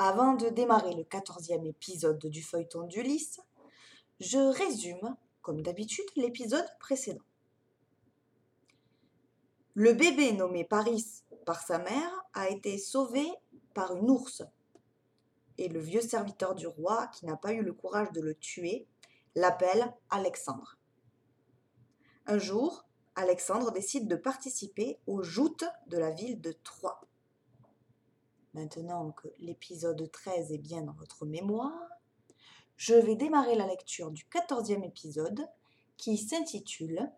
Avant de démarrer le quatorzième épisode du feuilleton d'Ulysse, je résume, comme d'habitude, l'épisode précédent. Le bébé nommé Paris par sa mère a été sauvé par une ours. Et le vieux serviteur du roi, qui n'a pas eu le courage de le tuer, l'appelle Alexandre. Un jour, Alexandre décide de participer aux joutes de la ville de Troie. Maintenant que l'épisode 13 est bien dans votre mémoire, je vais démarrer la lecture du quatorzième épisode qui s'intitule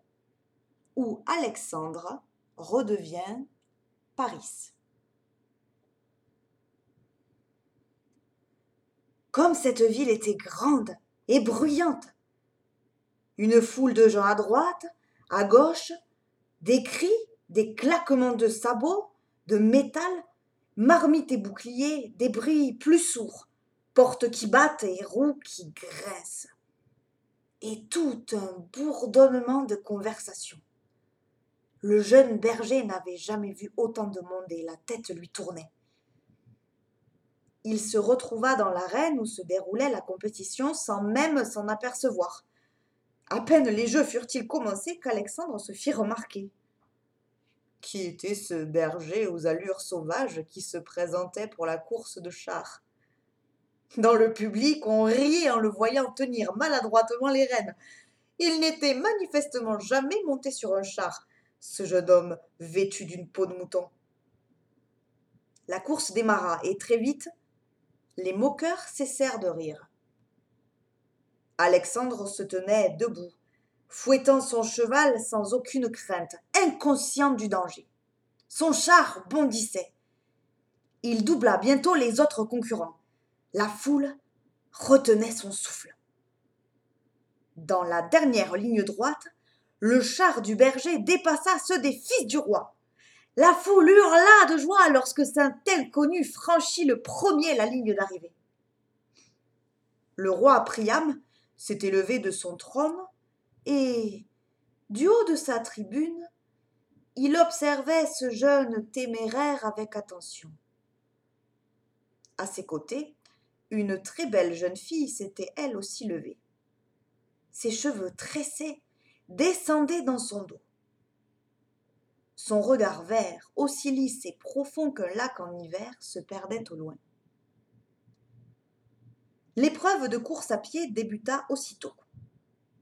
Où Alexandre redevient Paris. Comme cette ville était grande et bruyante, une foule de gens à droite, à gauche, des cris, des claquements de sabots, de métal marmites et boucliers, des bruits plus sourds, portes qui battent et roues qui grincent. Et tout un bourdonnement de conversation. Le jeune berger n'avait jamais vu autant de monde et la tête lui tournait. Il se retrouva dans l'arène où se déroulait la compétition sans même s'en apercevoir. À peine les jeux furent-ils commencés qu'Alexandre se fit remarquer. Qui était ce berger aux allures sauvages qui se présentait pour la course de chars Dans le public, on riait en le voyant tenir maladroitement les rênes. Il n'était manifestement jamais monté sur un char, ce jeune homme vêtu d'une peau de mouton. La course démarra et très vite, les moqueurs cessèrent de rire. Alexandre se tenait debout, fouettant son cheval sans aucune crainte, inconscient du danger. Son char bondissait. Il doubla bientôt les autres concurrents. La foule retenait son souffle. Dans la dernière ligne droite, le char du berger dépassa ceux des fils du roi. La foule hurla de joie lorsque saint inconnu franchit le premier la ligne d'arrivée. Le roi Priam s'était levé de son trône et, du haut de sa tribune, il observait ce jeune téméraire avec attention. À ses côtés, une très belle jeune fille s'était elle aussi levée. Ses cheveux tressés descendaient dans son dos. Son regard vert, aussi lisse et profond qu'un lac en hiver, se perdait au loin. L'épreuve de course à pied débuta aussitôt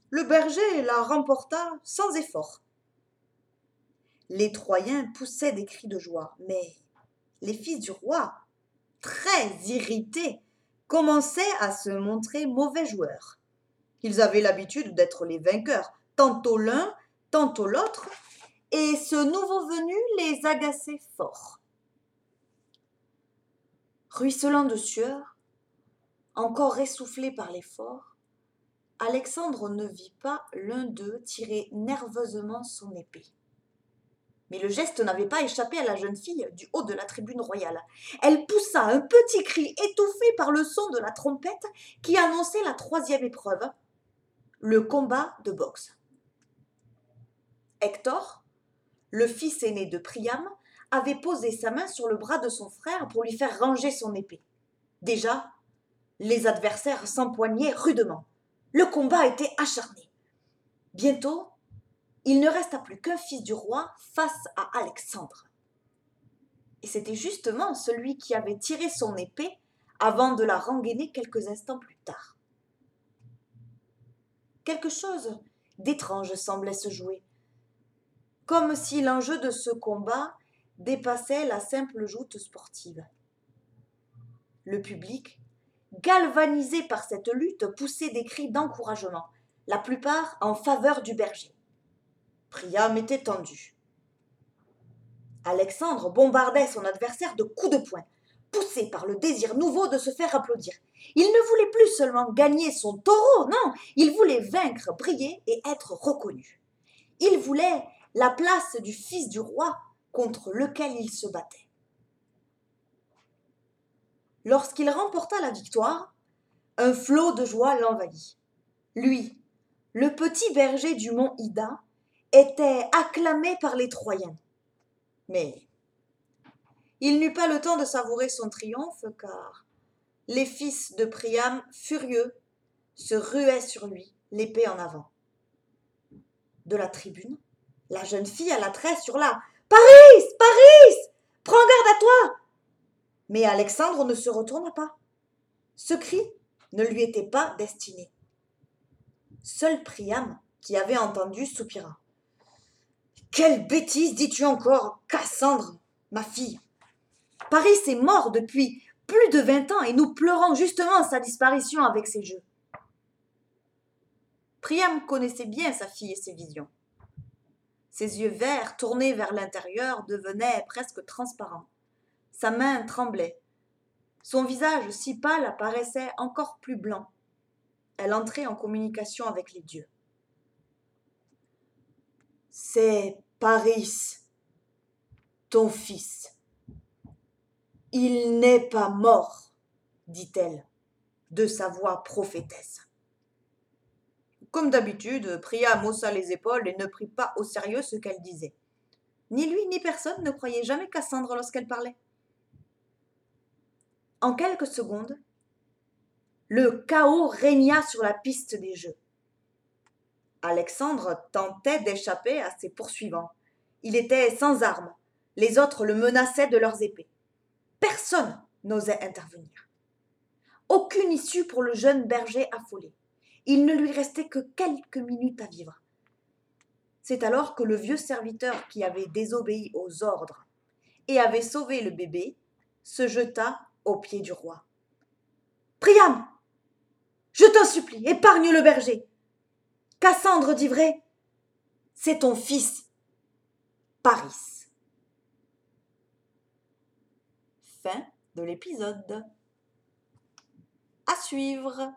le berger la remporta sans effort. Les Troyens poussaient des cris de joie, mais les fils du roi, très irrités, commençaient à se montrer mauvais joueurs. Ils avaient l'habitude d'être les vainqueurs, tantôt l'un, tantôt l'autre, et ce nouveau venu les agaçait fort. Ruisselant de sueur, encore essoufflé par l'effort, Alexandre ne vit pas l'un d'eux tirer nerveusement son épée. Mais le geste n'avait pas échappé à la jeune fille du haut de la tribune royale. Elle poussa un petit cri étouffé par le son de la trompette qui annonçait la troisième épreuve, le combat de boxe. Hector, le fils aîné de Priam, avait posé sa main sur le bras de son frère pour lui faire ranger son épée. Déjà, les adversaires s'empoignaient rudement. Le combat était acharné. Bientôt, il ne resta plus qu'un fils du roi face à Alexandre. Et c'était justement celui qui avait tiré son épée avant de la rengainer quelques instants plus tard. Quelque chose d'étrange semblait se jouer, comme si l'enjeu de ce combat dépassait la simple joute sportive. Le public galvanisés par cette lutte, poussaient des cris d'encouragement, la plupart en faveur du berger. Priam était tendu. Alexandre bombardait son adversaire de coups de poing, poussé par le désir nouveau de se faire applaudir. Il ne voulait plus seulement gagner son taureau, non, il voulait vaincre, briller et être reconnu. Il voulait la place du fils du roi contre lequel il se battait. Lorsqu'il remporta la victoire, un flot de joie l'envahit. Lui, le petit berger du mont Ida, était acclamé par les Troyens. Mais il n'eut pas le temps de savourer son triomphe, car les fils de Priam, furieux, se ruaient sur lui, l'épée en avant. De la tribune, la jeune fille alla trait sur la Paris Paris Prends garde à toi Mais Alexandre ne se retourna pas. Ce cri ne lui était pas destiné. Seul Priam, qui avait entendu, soupira. Quelle bêtise dis-tu encore, Cassandre, ma fille? Paris est mort depuis plus de vingt ans et nous pleurons justement sa disparition avec ses jeux. Priam connaissait bien sa fille et ses visions. Ses yeux verts, tournés vers l'intérieur, devenaient presque transparents. Sa main tremblait. Son visage si pâle apparaissait encore plus blanc. Elle entrait en communication avec les dieux. C'est Paris, ton fils. Il n'est pas mort, dit-elle, de sa voix prophétesse. Comme d'habitude, Priam haussa les épaules et ne prit pas au sérieux ce qu'elle disait. Ni lui ni personne ne croyait jamais Cassandre lorsqu'elle parlait. En quelques secondes, le chaos régna sur la piste des jeux. Alexandre tentait d'échapper à ses poursuivants. Il était sans armes. Les autres le menaçaient de leurs épées. Personne n'osait intervenir. Aucune issue pour le jeune berger affolé. Il ne lui restait que quelques minutes à vivre. C'est alors que le vieux serviteur qui avait désobéi aux ordres et avait sauvé le bébé se jeta aux pieds du roi. Priam, je t'en supplie, épargne le berger. Cassandre dit c'est ton fils, Paris. Fin de l'épisode. À suivre.